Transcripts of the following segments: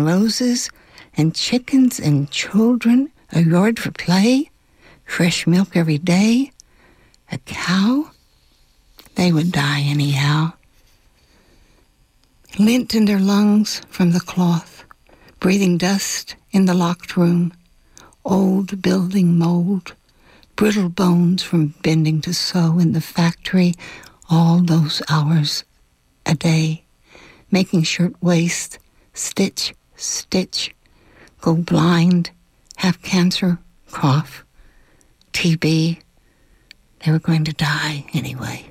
and roses and chickens and children, a yard for play, fresh milk every day, a cow, they would die anyhow. Lint in their lungs from the cloth, breathing dust in the locked room, old building mold, brittle bones from bending to sew in the factory all those hours a day, making shirt waist, stitch, stitch, go blind, have cancer, cough, TB. They were going to die anyway.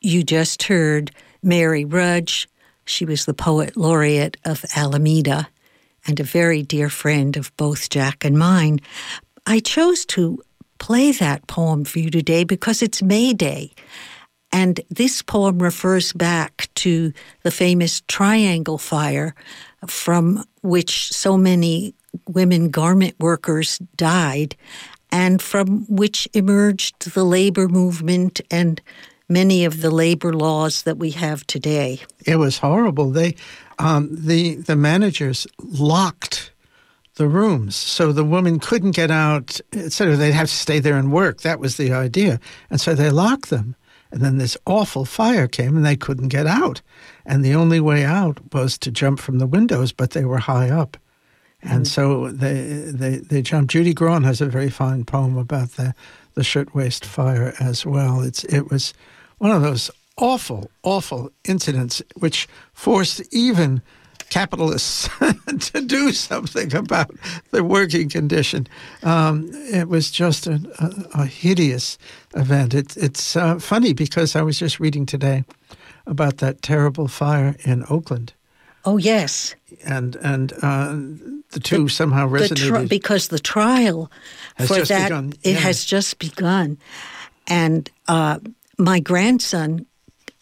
You just heard Mary Rudge. She was the poet laureate of Alameda and a very dear friend of both Jack and mine. I chose to play that poem for you today because it's May Day. And this poem refers back to the famous Triangle Fire, from which so many women garment workers died, and from which emerged the labor movement and many of the labor laws that we have today. It was horrible. They, um, the the managers locked the rooms so the women couldn't get out. Etc. They'd have to stay there and work. That was the idea, and so they locked them. And then this awful fire came, and they couldn't get out. And the only way out was to jump from the windows, but they were high up. And mm. so they, they, they jumped. Judy Grahn has a very fine poem about the, the shirtwaist fire as well. It's, it was one of those awful, awful incidents which forced even capitalists to do something about the working condition. Um, it was just a, a, a hideous event. It, it's uh, funny because I was just reading today about that terrible fire in Oakland. Oh yes, and and uh, the two the, somehow resonated the tri- because the trial for that begun. it yeah. has just begun, and uh, my grandson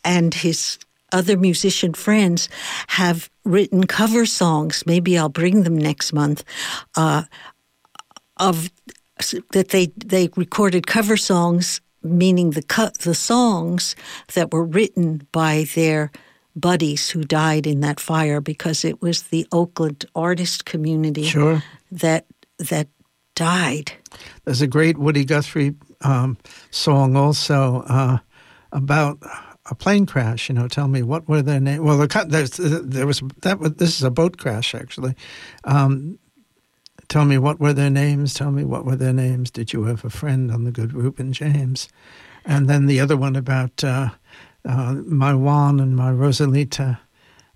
and his other musician friends have written cover songs. Maybe I'll bring them next month. Uh, of that they they recorded cover songs, meaning the the songs that were written by their buddies who died in that fire because it was the Oakland artist community sure. that that died. There's a great Woody Guthrie um, song also uh, about a plane crash. You know, tell me what were their names? Well, the, there was that. Was, this is a boat crash actually. Um, tell me what were their names. Tell me what were their names. Did you have a friend on the good Reuben James? And then the other one about uh, uh, my Juan and my Rosalita.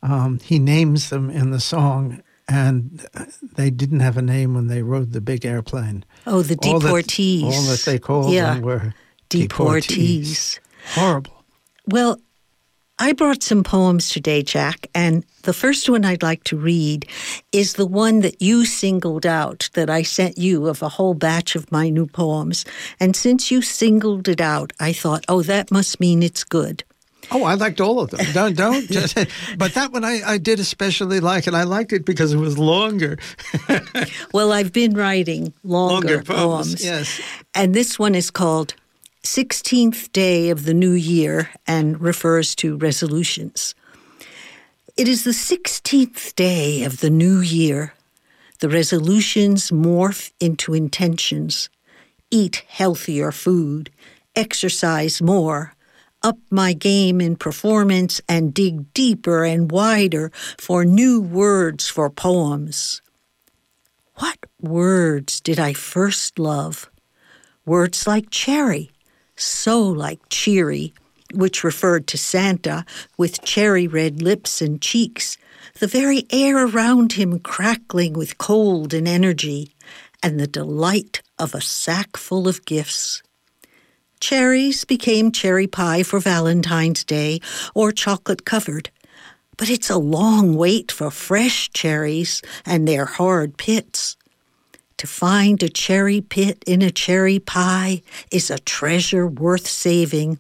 Um, he names them in the song, and they didn't have a name when they rode the big airplane. Oh, the deportees. All that, all that they called yeah. them were deportees. deportees. Horrible. Well, I brought some poems today, Jack, and the first one I'd like to read is the one that you singled out that I sent you of a whole batch of my new poems. And since you singled it out, I thought, oh, that must mean it's good. Oh, I liked all of them. Don't don't. Just, but that one I, I did especially like, and I liked it because it was longer. well, I've been writing longer, longer poems, poems. Yes. And this one is called 16th day of the new year and refers to resolutions. It is the 16th day of the new year. The resolutions morph into intentions. Eat healthier food, exercise more, up my game in performance, and dig deeper and wider for new words for poems. What words did I first love? Words like cherry, so like cheery, which referred to Santa with cherry red lips and cheeks, the very air around him crackling with cold and energy, and the delight of a sack full of gifts. Cherries became cherry pie for Valentine's Day or chocolate covered, but it's a long wait for fresh cherries and their hard pits. To find a cherry pit in a cherry pie is a treasure worth saving.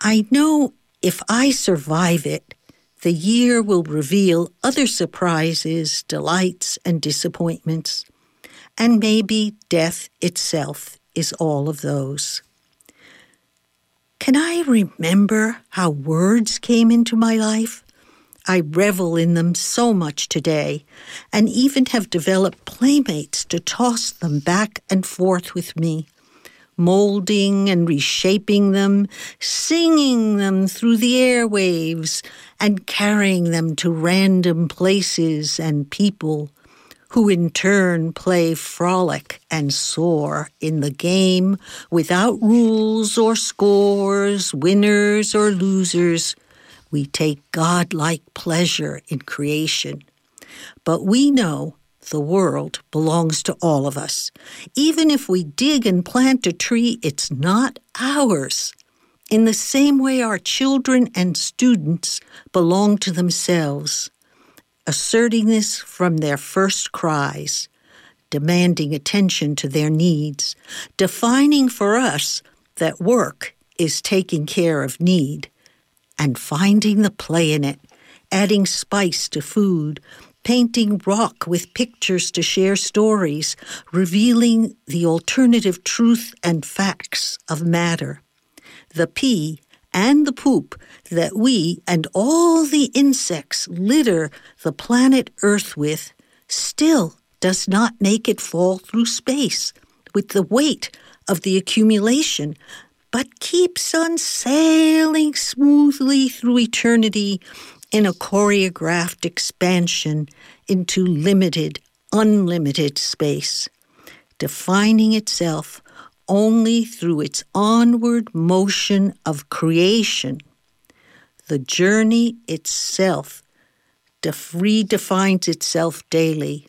I know if I survive it, the year will reveal other surprises, delights, and disappointments. And maybe death itself is all of those. Can I remember how words came into my life? I revel in them so much today, and even have developed playmates to toss them back and forth with me, molding and reshaping them, singing them through the airwaves, and carrying them to random places and people who in turn play frolic and soar in the game without rules or scores, winners or losers. We take godlike pleasure in creation. But we know the world belongs to all of us. Even if we dig and plant a tree, it's not ours. In the same way, our children and students belong to themselves asserting this from their first cries, demanding attention to their needs, defining for us that work is taking care of need, and finding the play in it, adding spice to food, painting rock with pictures to share stories, revealing the alternative truth and facts of matter. The P and the poop that we and all the insects litter the planet Earth with still does not make it fall through space with the weight of the accumulation, but keeps on sailing smoothly through eternity in a choreographed expansion into limited, unlimited space, defining itself only through its onward motion of creation. The journey itself def- redefines itself daily,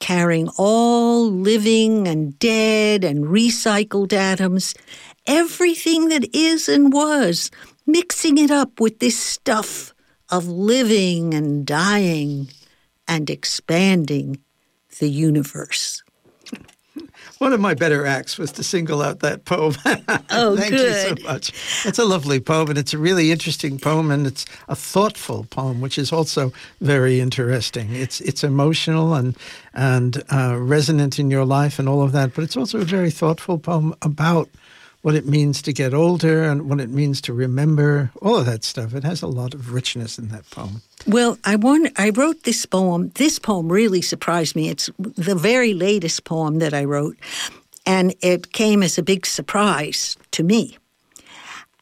carrying all living and dead and recycled atoms, everything that is and was, mixing it up with this stuff of living and dying and expanding the universe. One of my better acts was to single out that poem. Oh, Thank good. you so much. It's a lovely poem, and it's a really interesting poem, and it's a thoughtful poem, which is also very interesting. It's it's emotional and and uh, resonant in your life and all of that, but it's also a very thoughtful poem about what it means to get older and what it means to remember all of that stuff. It has a lot of richness in that poem. Well, I I wrote this poem. This poem really surprised me. It's the very latest poem that I wrote, and it came as a big surprise to me.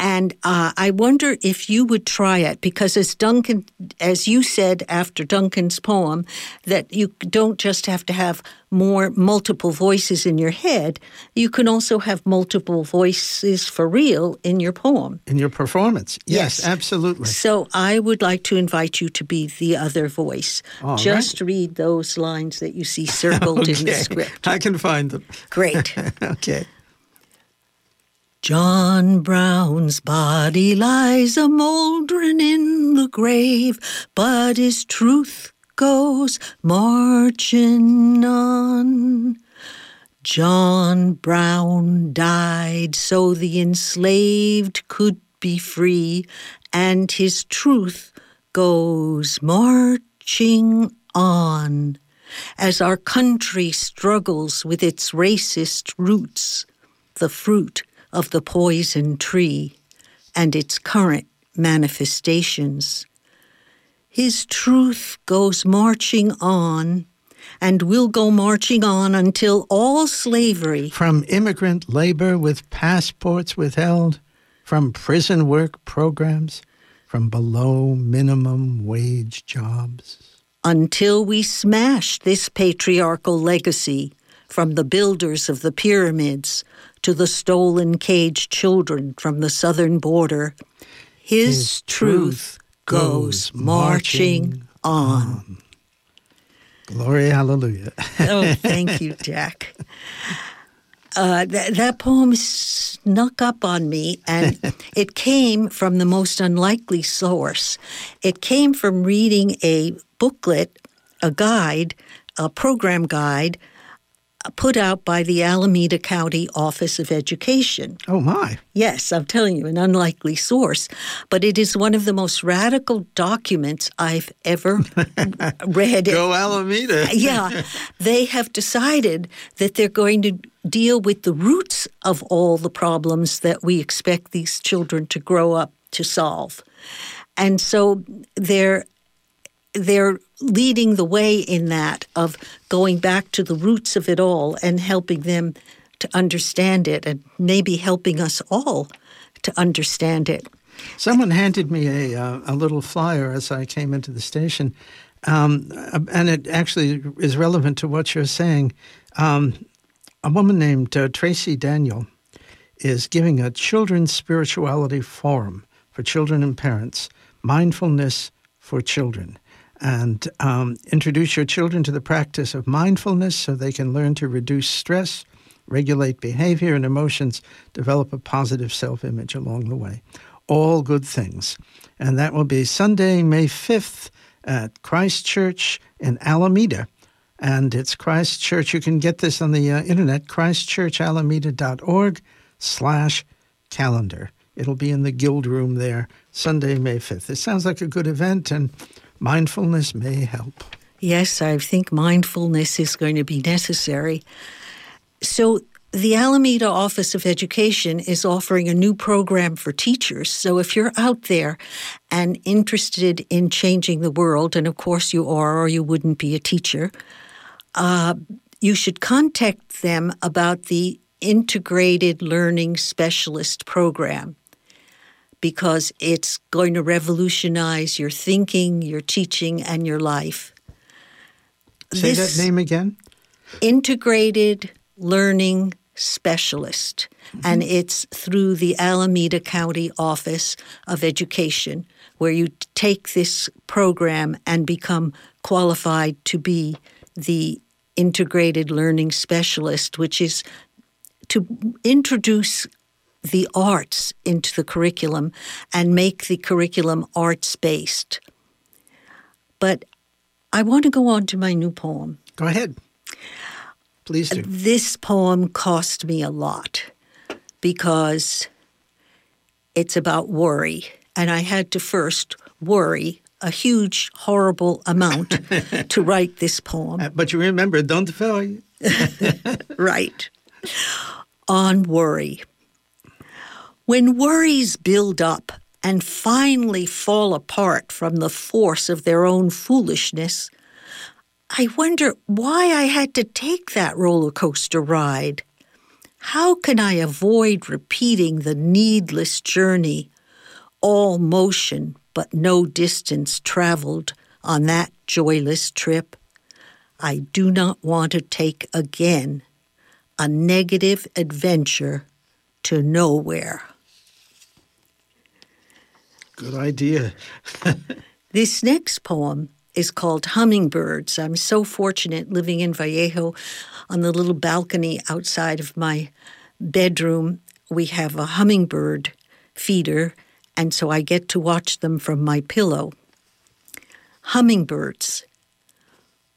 And uh, I wonder if you would try it because, as Duncan, as you said after Duncan's poem, that you don't just have to have more multiple voices in your head, you can also have multiple voices for real in your poem. In your performance. Yes, Yes. absolutely. So I would like to invite you to be the other voice. All Just read those lines that you see circled in the script. I can find them. Great. okay. John Brown's body lies a mouldering in the grave, but his truth goes marching on. John Brown died so the enslaved could be free, and his truth goes marching on as our country struggles with its racist roots, the fruit of the poison tree, and its current manifestations. His truth goes marching on and will go marching on until all slavery From immigrant labor with passports withheld, from prison work programs, from below minimum wage jobs. until we smash this patriarchal legacy from the builders of the pyramids to the stolen caged children from the southern border. His, truth goes marching on. Glory, hallelujah. Oh, thank you, Jack. Uh, that, that poem snuck up on me, and it came from the most unlikely source. It came from reading a booklet, a guide, a program guide put out by the Alameda County Office of Education. oh, my. Yes, I'm telling you, an unlikely source, but it is one of the most radical documents I've ever read. Go Alameda. yeah, they have decided that they're going to deal with the roots of all the problems that we expect these children to grow up to solve. And so they're they're leading the way in that of going back to the roots of it all and helping them to understand it and maybe helping us all to understand it. Someone handed me a, uh, a little flyer as I came into the station, um, and it actually is relevant to what you're saying. Um, a woman named uh, Tracy Daniel is giving a children's spirituality forum for children and parents, mindfulness for children. And um, introduce your children to the practice of mindfulness so they can learn to reduce stress, regulate behavior and emotions, develop a positive self image along the way. All good things. And that will be Sunday, May 5th at Christ Church in Alameda. And it's Christ Church. You can get this on the uh, internet, christchurchalameda.org slash calendar. It'll be in the Guild Room there, Sunday, May 5th. It sounds like a good event, and mindfulness may help. Yes, I think mindfulness is going to be necessary. So, the Alameda Office of Education is offering a new program for teachers. So, if you're out there and interested in changing the world, and of course you are, or you wouldn't be a teacher, uh, you should contact them about the Integrated Learning Specialist Program because it's going to revolutionize your thinking, your teaching, and your life. Say this that name again. Integrated Learning Specialist, mm-hmm. and it's through the Alameda County Office of Education, where you take this program and become qualified to be the Integrated Learning Specialist, which is to introduce the arts into the curriculum and make the curriculum arts based. But I want to go on to my new poem. Go ahead. Please do. This poem cost me a lot because it's about worry. And I had to first worry a huge, horrible amount to write this poem. Uh, but you remember, don't fail. right. On worry. When worries build up and finally fall apart from the force of their own foolishness, I wonder why I had to take that roller coaster ride. How can I avoid repeating the needless journey, all motion but no distance traveled on that joyless trip? I do not want to take again a negative adventure to nowhere. Good idea. this next poem is called Hummingbirds. I'm so fortunate living in Vallejo on the little balcony outside of my bedroom. We have a hummingbird feeder, and so I get to watch them from my pillow. Hummingbirds.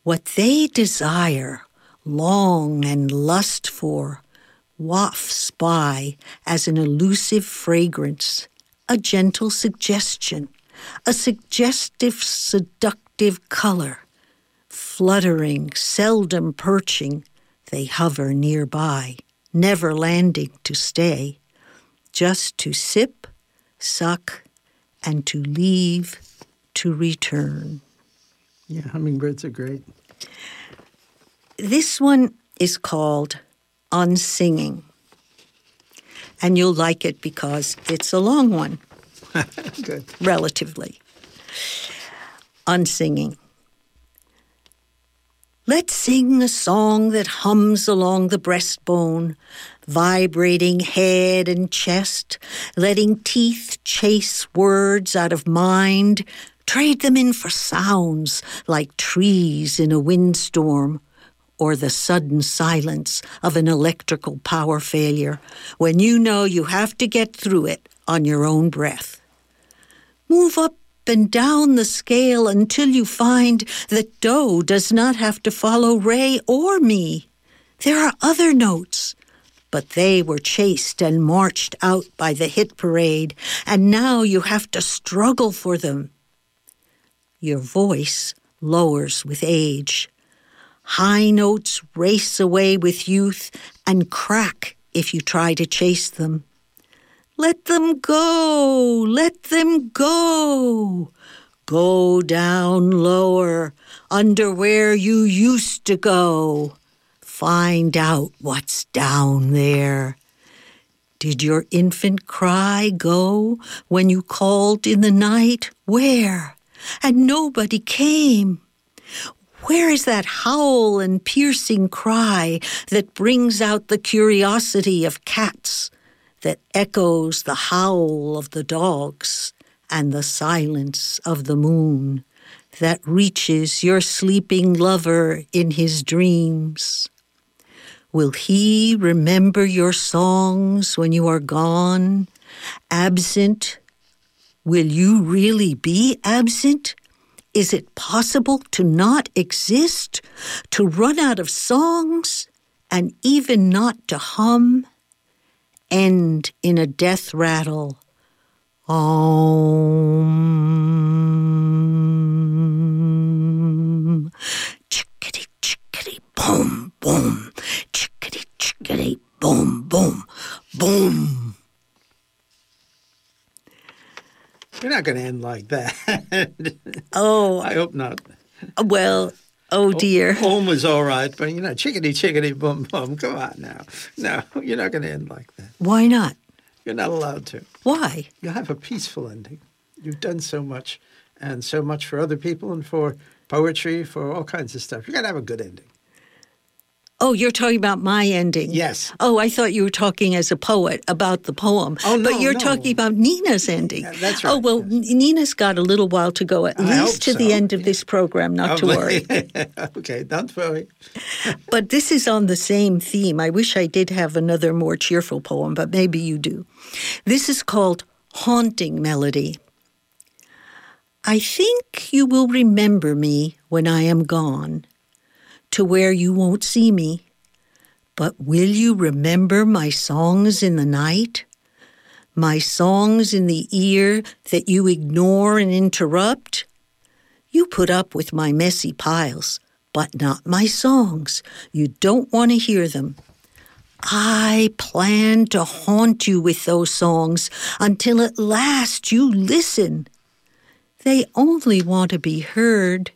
What they desire, long and lust for, wafts by as an elusive fragrance a gentle suggestion, a suggestive, seductive color. Fluttering, seldom perching, they hover nearby, never landing to stay, just to sip, suck, and to leave to return. Yeah, hummingbirds are great. This one is called On Singing and you'll like it because it's a long one. Good. Relatively. On singing. Let's sing a song that hums along the breastbone, vibrating head and chest, letting teeth chase words out of mind, trade them in for sounds like trees in a windstorm, or the sudden silence of an electrical power failure when you know you have to get through it on your own breath. Move up and down the scale until you find that do does not have to follow Ray or me. There are other notes, but they were chased and marched out by the hit parade, and now you have to struggle for them. Your voice lowers with age High notes race away with youth and crack if you try to chase them. Let them go, let them go. Go down lower, under where you used to go. Find out what's down there. Did your infant cry go when you called in the night? Where? And nobody came. Where is that howl and piercing cry that brings out the curiosity of cats, that echoes the howl of the dogs and the silence of the moon, that reaches your sleeping lover in his dreams? Will he remember your songs when you are gone? Absent? Will you really be absent? Is it possible to not exist, to run out of songs, and even not to hum? End in a death rattle. Om. Chickadee, chickadee, boom, boom. Chickadee, chickadee, boom, boom, boom. You're not going to end like that. Oh, I hope not. well, oh dear. Home was all right, but you know, chickadee, chickadee, boom, boom. Come on now. No, you're not going to end like that. Why not? You're not allowed to. Why? You'll have a peaceful ending. You've done so much, and so much for other people, and for poetry, for all kinds of stuff. You got to have a good ending. Oh, you're talking about my ending. Yes. Oh, I thought you were talking as a poet about the poem. Oh, no, But you're no. talking about Nina's ending. Yeah, that's Oh, well, yes. Nina's got a little while to go, at I least to hope the end of this program, not to Oh, worry. okay, don't worry. But this is on the same theme. I wish I did have another more cheerful poem, but maybe you do. This is called Haunting Melody. I think you will remember me when I am gone, to where you won't see me. But will you remember my songs in the night? My songs in the ear that you ignore and interrupt? You put up with my messy piles, but not my songs. You don't want to hear them. I plan to haunt you with those songs until at last you listen. They only want to be heard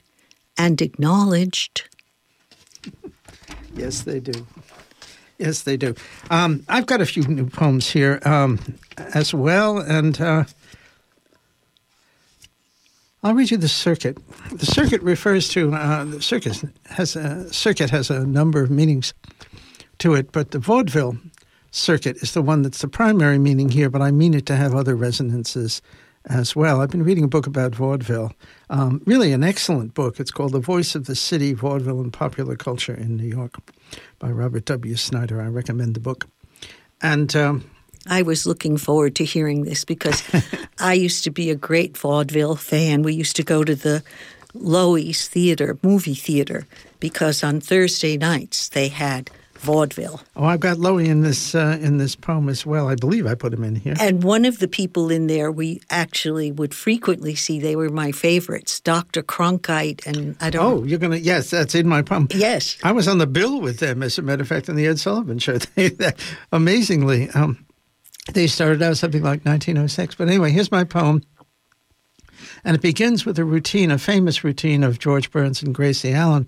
and acknowledged. Yes, they do. Yes, they do. Um, I've got a few new poems here um, as well, and uh, I'll read you the circuit. The circuit refers to uh, the circus has a circuit has a number of meanings to it, but the vaudeville circuit is the one that's the primary meaning here. But I mean it to have other resonances as well. I've been reading a book about vaudeville, um, really an excellent book. It's called The Voice of the City: Vaudeville and Popular Culture in New York by Robert W. Snyder. I recommend the book. And um, I was looking forward to hearing this because I used to be a great vaudeville fan. We used to go to the Loews Theater, movie theater, because on Thursday nights they had vaudeville. oh, I've got Lowy in this uh, in this poem as well. I believe I put him in here. And one of the people in there we actually would frequently see, they were my favorites, Dr. Kronkhite, and I don't Oh, you're gonna yes, that's in my poem. Yes. I was on the bill with them, as a matter of fact, on the Ed Sullivan Show. Amazingly, um, they started out something like 1906. But anyway, here's my poem, and it begins with a routine, a famous routine of George Burns and Gracie Allen,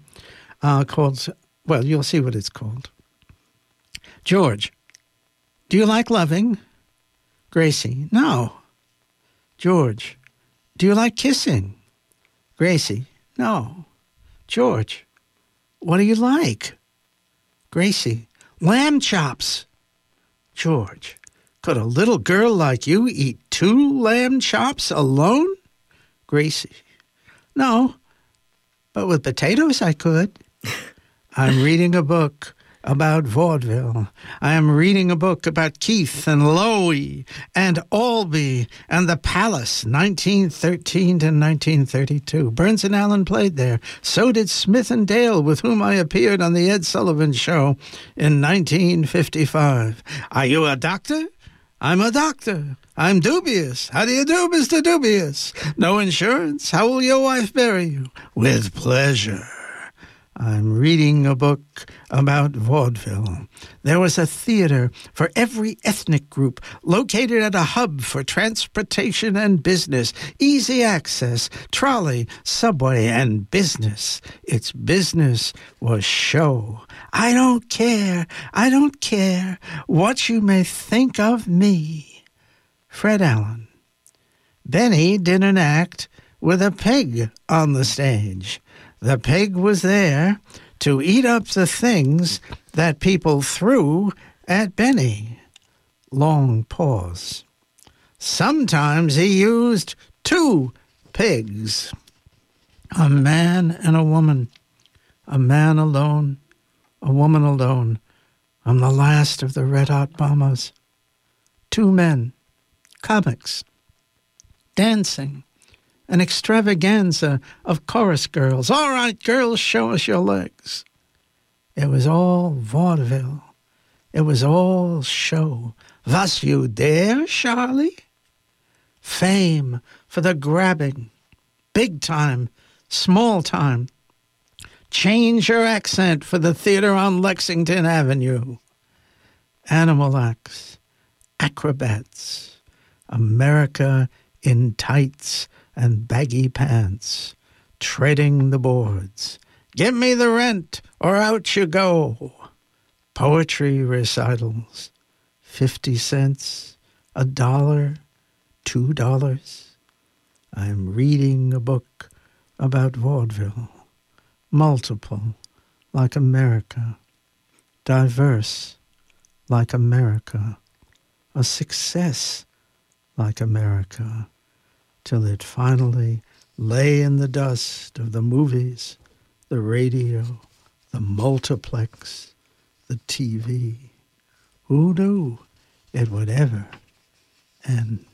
uh, called. Well, you'll see what it's called. George, do you like loving? Gracie, no. George, do you like kissing? Gracie, no. George, what do you like? Gracie, lamb chops. George, could a little girl like you eat two lamb chops alone? Gracie, no, but with potatoes I could. I'm reading a book about vaudeville. I am reading a book about Keith and Lowy and Albee and the Palace, 1913 to 1932. Burns and Allen played there. So did Smith and Dale, with whom I appeared on the Ed Sullivan Show in 1955. Are you a doctor? I'm a doctor. I'm dubious. How do you do, Mr. Dubious? No insurance? How will your wife bury you? With pleasure. I'm reading a book about vaudeville. There was a theater for every ethnic group located at a hub for transportation and business, easy access, trolley, subway, and business. Its business was show. I don't care, I don't care what you may think of me. Fred Allen. Benny did an act with a pig on the stage. The pig was there to eat up the things that people threw at Benny. Long pause. Sometimes he used two pigs a man and a woman, a man alone, a woman alone. I'm the last of the red hot bombers. Two men, comics, dancing, an extravaganza of chorus girls. All right, girls, show us your legs. It was all vaudeville. It was all show. Was you there, Charlie? Fame for the grabbing. Big time, small time. Change your accent for the theater on Lexington Avenue. Animal acts, acrobats, America in tights and baggy pants, treading the boards. Give me the rent, or out you go. Poetry recitals, fifty cents, a dollar, two dollars. I'm reading a book about vaudeville, multiple, like America, diverse, like America, a success, like America till it finally lay in the dust of the movies, the radio, the multiplex, the TV. Who knew it would ever end?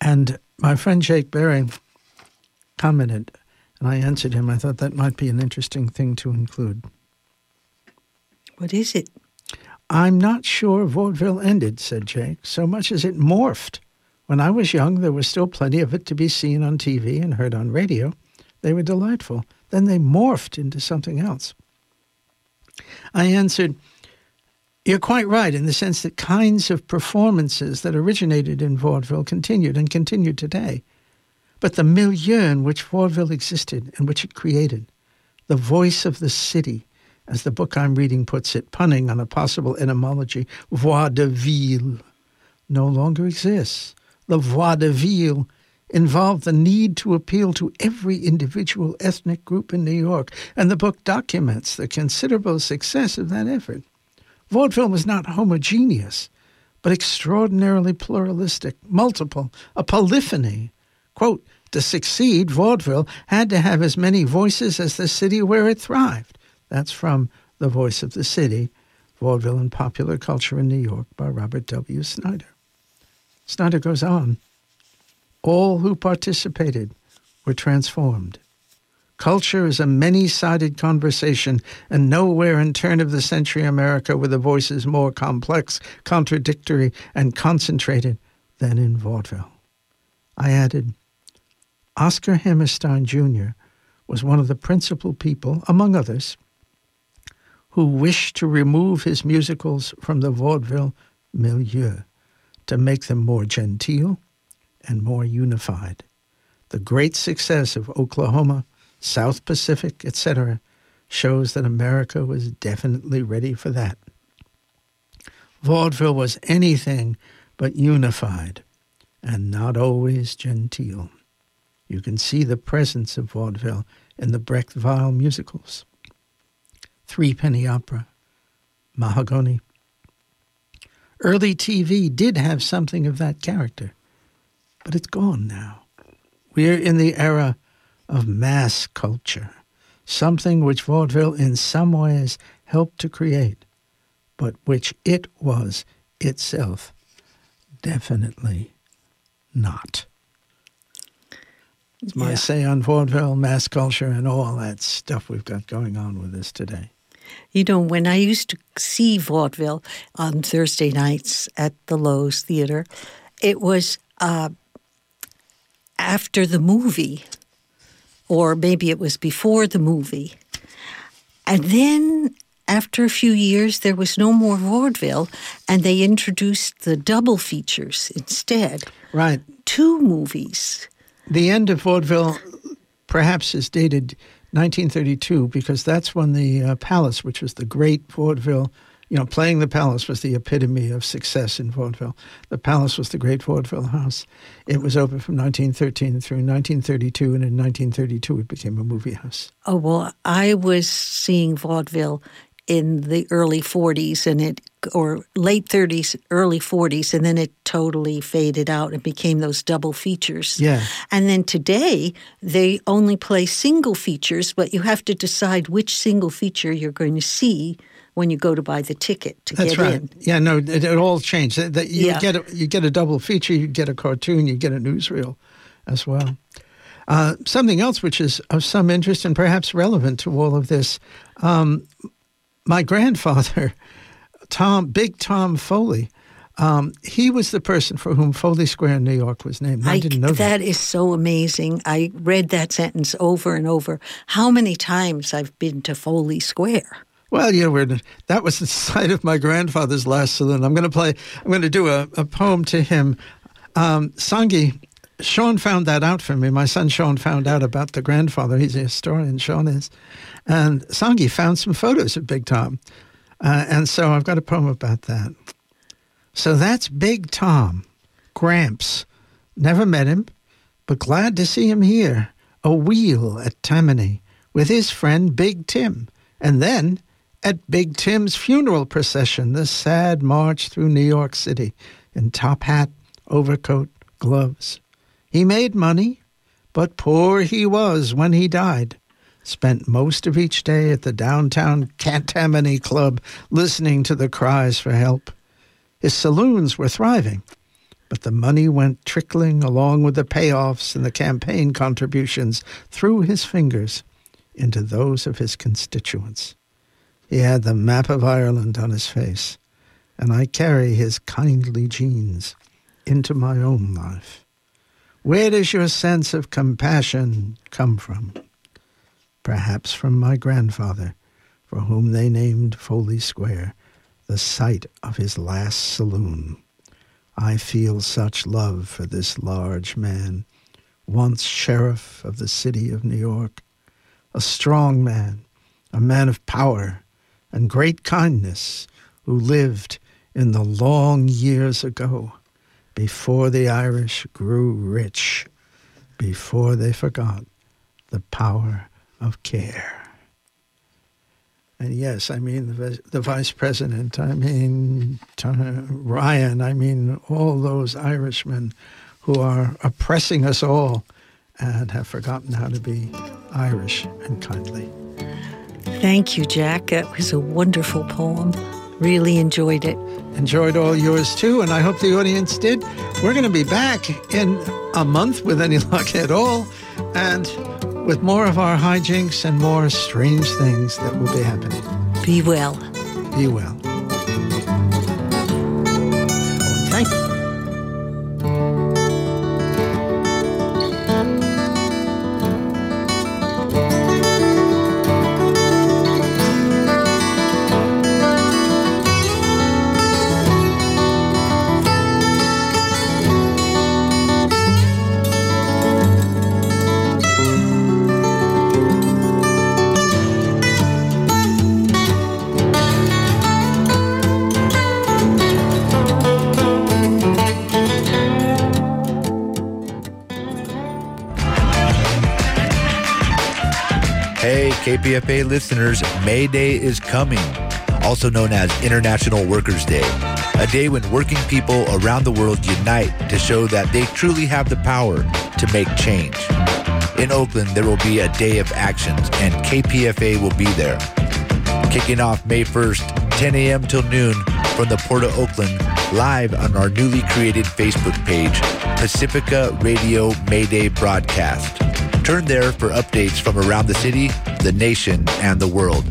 And my friend Jake Berry commented, and I answered him. I thought that might be an interesting thing to include. What is it? I'm not sure vaudeville ended, said Jake, so much as it morphed when I was young, there was still plenty of it to be seen on TV and heard on radio. They were delightful. Then they morphed into something else. I answered, You're quite right in the sense that kinds of performances that originated in vaudeville continued and continue today. But the milieu in which vaudeville existed and which it created, the voice of the city, as the book I'm reading puts it, punning on a possible etymology, voix de ville, no longer exists the vaudeville involved the need to appeal to every individual ethnic group in New York, and the book documents the considerable success of that effort. Vaudeville was not homogeneous, but extraordinarily pluralistic, multiple, a polyphony. Quote, to succeed, vaudeville had to have as many voices as the city where it thrived. That's from The Voice of the City, Vaudeville and Popular Culture in New York by Robert W. Snyder. Snyder goes on. All who participated were transformed. Culture is a many sided conversation, and nowhere in turn of the century America were the voices more complex, contradictory, and concentrated than in vaudeville. I added, Oscar Hammerstein Jr. was one of the principal people, among others, who wished to remove his musicals from the vaudeville milieu to make them more genteel and more unified. The great success of Oklahoma, South Pacific, etc., shows that America was definitely ready for that. Vaudeville was anything but unified and not always genteel. You can see the presence of vaudeville in the Brecht Weill musicals. Three Penny Opera, Mahagonny, Early TV did have something of that character, but it's gone now. We're in the era of mass culture, something which vaudeville in some ways helped to create, but which it was itself definitely not. It's my yeah. say on vaudeville, mass culture, and all that stuff we've got going on with us today. You know, when I used to see vaudeville on Thursday nights at the Loew's Theater, it was uh, after the movie, or maybe it was before the movie. And then after a few years, there was no more vaudeville, and they introduced the double features instead. Right. Two movies. The end of vaudeville perhaps is dated 1932 because that's when the uh, Palace, which was the great vaudeville, you know, playing the Palace was the epitome of success in vaudeville. The Palace was the great vaudeville house. It was open from 1913 through 1932, and in 1932 it became a movie house. Oh, well, I was seeing vaudeville in the early 40s and it or late 30s early 40s and then it totally faded out and became those double features Yeah. and then today they only play single features but you have to decide which single feature you're going to see when you go to buy the ticket to That's get right. in Yeah, no, it, it all changed. That- you Yeah. get a, you get a double feature, you get a cartoon, you get a newsreel as well. Uh, something else which is of some interest and perhaps relevant to all of this. Um, my grandfather, Tom, Big Tom Foley, um, he was the person for whom Foley Square in New York was named. I, didn't know that. that is so amazing. I read that sentence over and over. How many times I've been to Foley Square? Well, you know, we're, that was the site of my grandfather's last saloon. I'm going to play. I'm going to do a, a poem to him. Um, Sangi, Sean found that out for me. My son Sean found out about the grandfather. He's a historian. Sean is, and Sangi found some photos of Big Tom, uh, and so I've got a poem about that. So that's Big Tom, Gramps. Never met him, but glad to see him here. A wheel at Tammany with his friend Big Tim, and then at Big Tim's funeral procession, the sad march through New York City in top hat, overcoat, gloves. He made money, but poor he was when he died. Spent most of each day at the downtown Tammany Club listening to the cries for help. His saloons were thriving, but the money went trickling along with the payoffs and the campaign contributions through his fingers into those of his constituents. He had the map of Ireland on his face, and I carry his kindly genes into my own life. Where does your sense of compassion come from? Perhaps from my grandfather, for whom they named Foley Square, the site of his last saloon. I feel such love for this large man, once sheriff of the city of New York, a strong man, a man of power and great kindness, who lived in the long years ago, before the Irish grew rich, before they forgot the power of care. And yes, I mean the, the vice president, I mean Ryan, I mean all those Irishmen who are oppressing us all and have forgotten how to be Irish and kindly. Thank you, Jack. That was a wonderful poem. Really enjoyed it. Enjoyed all yours too, and I hope the audience did. We're going to be back in a month with any luck at all, and with more of our hijinks and more strange things that will be happening. Be well. Be well. KPFA listeners, May Day is coming, also known as International Workers' Day, a day when working people around the world unite to show that they truly have the power to make change. In Oakland, there will be a day of actions, and KPFA will be there. Kicking off May 1st, 10 a.m. till noon from the Port of Oakland, live on our newly created Facebook page, Pacifica Radio May Day Broadcast. Turn there for updates from around the city, the nation, and the world.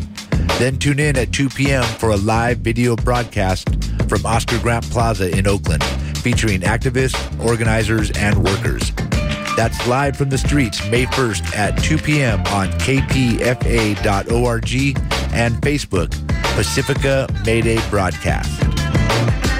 Then tune in at 2 p.m. for a live video broadcast from Oscar Grant Plaza in Oakland, featuring activists, organizers, and workers. That's live from the streets May 1st at 2 p.m. on kpfa.org and Facebook, Pacifica Mayday Broadcast.